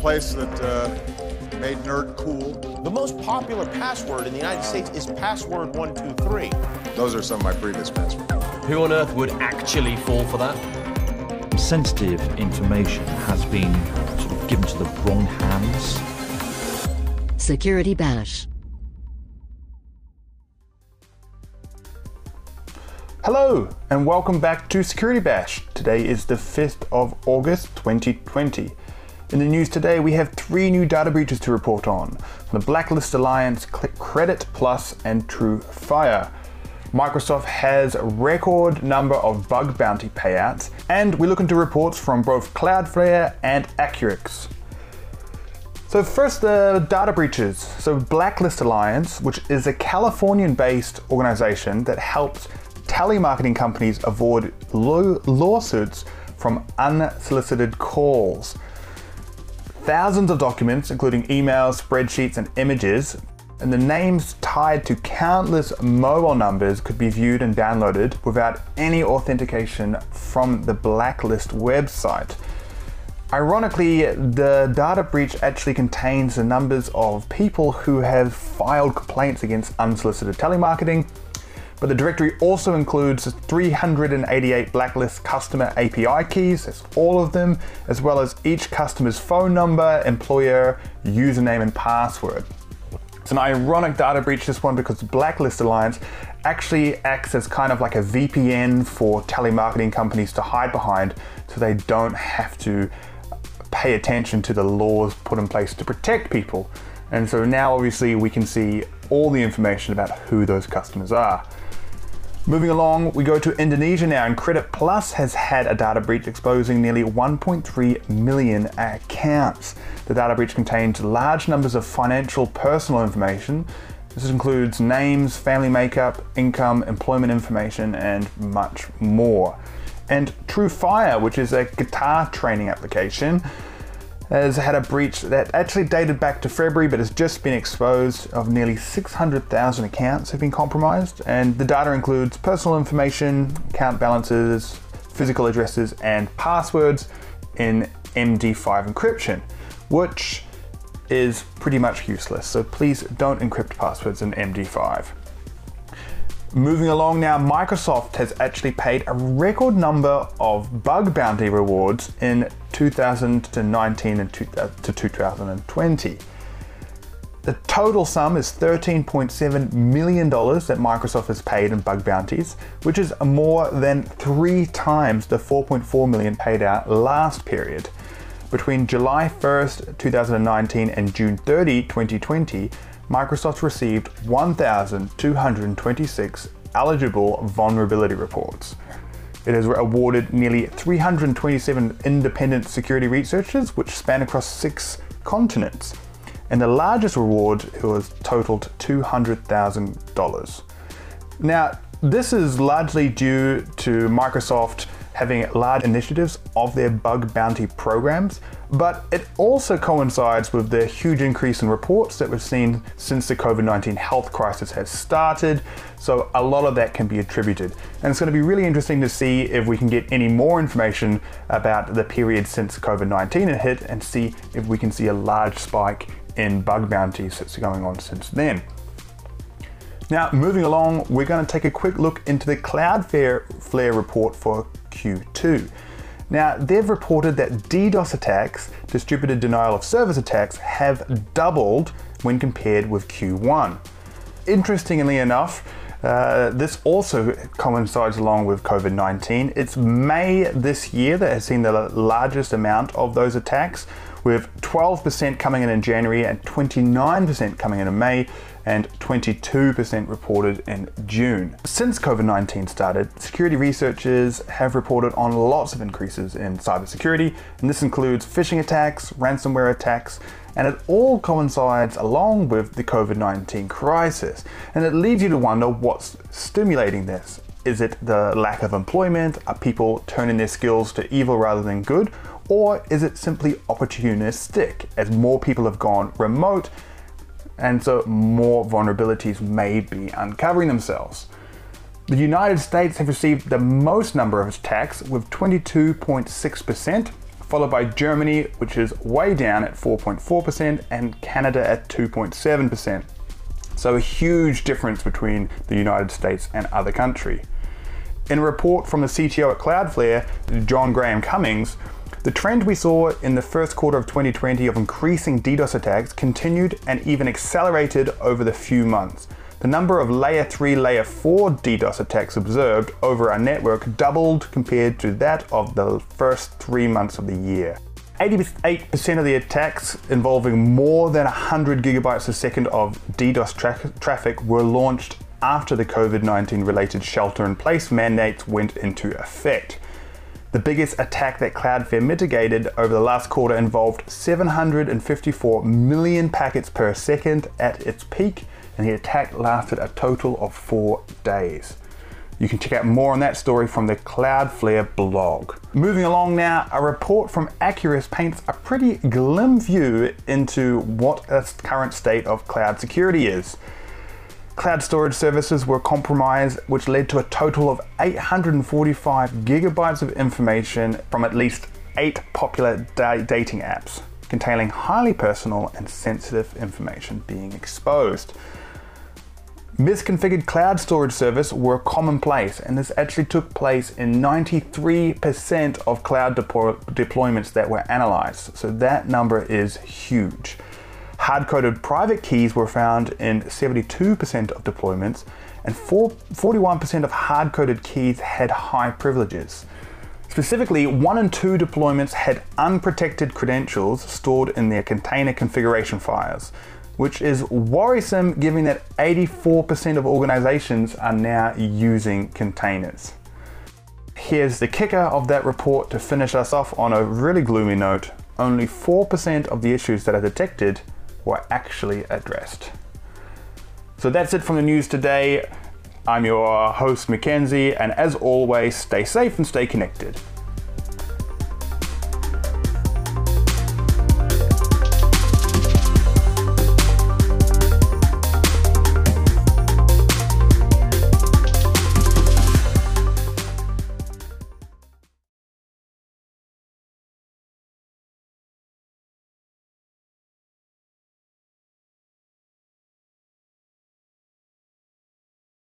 place that uh, made nerd cool. The most popular password in the United States is password 123. Those are some of my previous passwords. Who on earth would actually fall for that? Sensitive information has been sort of given to the wrong hands. Security Bash. Hello, and welcome back to Security Bash. Today is the 5th of August 2020. In the news today, we have three new data breaches to report on the Blacklist Alliance, Kreditplus, and TrueFire. Microsoft has a record number of bug bounty payouts, and we look into reports from both Cloudflare and Accurics. So first, the data breaches. So Blacklist Alliance, which is a Californian-based organization that helps telemarketing companies avoid lawsuits from unsolicited calls. Thousands of documents, including emails, spreadsheets, and images, and the names tied to countless mobile numbers could be viewed and downloaded without any authentication from the Blacklist website. Ironically, the data breach actually contains the numbers of people who have filed complaints against unsolicited telemarketing but the directory also includes 388 blacklist customer API keys, that's all of them, as well as each customer's phone number, employer, username, and password. It's an ironic data breach, this one, because Blacklist Alliance actually acts as kind of like a VPN for telemarketing companies to hide behind so they don't have to pay attention to the laws put in place to protect people. And so now obviously we can see all the information about who those customers are. Moving along, we go to Indonesia now, and Kreditplus has had a data breach exposing nearly 1.3 million accounts. The data breach contained large numbers of financial personal information. This includes names, family makeup, income, employment information, and much more. And TrueFire, which is a guitar training application, has had a breach that actually dated back to February but has just been exposed of nearly 600,000 accounts have been compromised and the data includes personal information, account balances, physical addresses and passwords in MD5 encryption, which is pretty much useless. So please don't encrypt passwords in MD5. Moving along now, Microsoft has actually paid a record number of bug bounty rewards in 2019 and uh, to 2020. The total sum is $13.7 million that Microsoft has paid in bug bounties, which is more than three times the 4.4 million paid out last period. Between July 1st, 2019 and June 30, 2020, Microsoft received 1,226 eligible vulnerability reports. It has awarded nearly 327 independent security researchers, which span across six continents. And the largest reward was totaled $200,000. Now, this is largely due to Microsoft having large initiatives of their bug bounty programs, but it also coincides with the huge increase in reports that we've seen since the COVID 19 health crisis has started. So, a lot of that can be attributed. And it's going to be really interesting to see if we can get any more information about the period since COVID 19 had hit and see if we can see a large spike in bug bounties that's going on since then. Now, moving along, we're going to take a quick look into the Cloudflare report for Q2. Now, they've reported that DDoS attacks, distributed denial of service attacks, have doubled when compared with Q1. Interestingly enough, uh, this also coincides along with COVID 19. It's May this year that has seen the largest amount of those attacks, with 12% coming in in January and 29% coming in in May, and 22% reported in June. Since COVID 19 started, security researchers have reported on lots of increases in cybersecurity, and this includes phishing attacks, ransomware attacks, and it all coincides along with the COVID 19 crisis. And it leads you to wonder what's stimulating this. Is it the lack of employment? Are people turning their skills to evil rather than good? Or is it simply opportunistic as more people have gone remote and so more vulnerabilities may be uncovering themselves. The United States have received the most number of attacks with 22.6%, followed by Germany, which is way down at 4.4%, and Canada at 2.7%. So a huge difference between the United States and other countries. In a report from the CTO at Cloudflare, John Graham Cummings, the trend we saw in the first quarter of 2020 of increasing DDoS attacks continued and even accelerated over the few months. The number of layer 3, layer 4 DDoS attacks observed over our network doubled compared to that of the first three months of the year. 88% of the attacks involving more than 100 gigabytes a second of DDoS tra- traffic were launched after the COVID 19 related shelter in place mandates went into effect. The biggest attack that Cloudflare mitigated over the last quarter involved 754 million packets per second at its peak, and the attack lasted a total of four days. You can check out more on that story from the Cloudflare blog. Moving along now, a report from Accurics paints a pretty glim view into what the current state of cloud security is. Cloud storage services were compromised, which led to a total of 845 gigabytes of information from at least eight popular da- dating apps, containing highly personal and sensitive information being exposed. Misconfigured cloud storage service were commonplace, and this actually took place in 93% of cloud deploy- deployments that were analyzed. So that number is huge. Hard coded private keys were found in 72% of deployments, and 41% of hard coded keys had high privileges. Specifically, one and two deployments had unprotected credentials stored in their container configuration files, which is worrisome given that 84% of organizations are now using containers. Here's the kicker of that report to finish us off on a really gloomy note. Only 4% of the issues that are detected were actually addressed. So that's it from the news today. I'm your host, Mackenzie, and as always, stay safe and stay connected.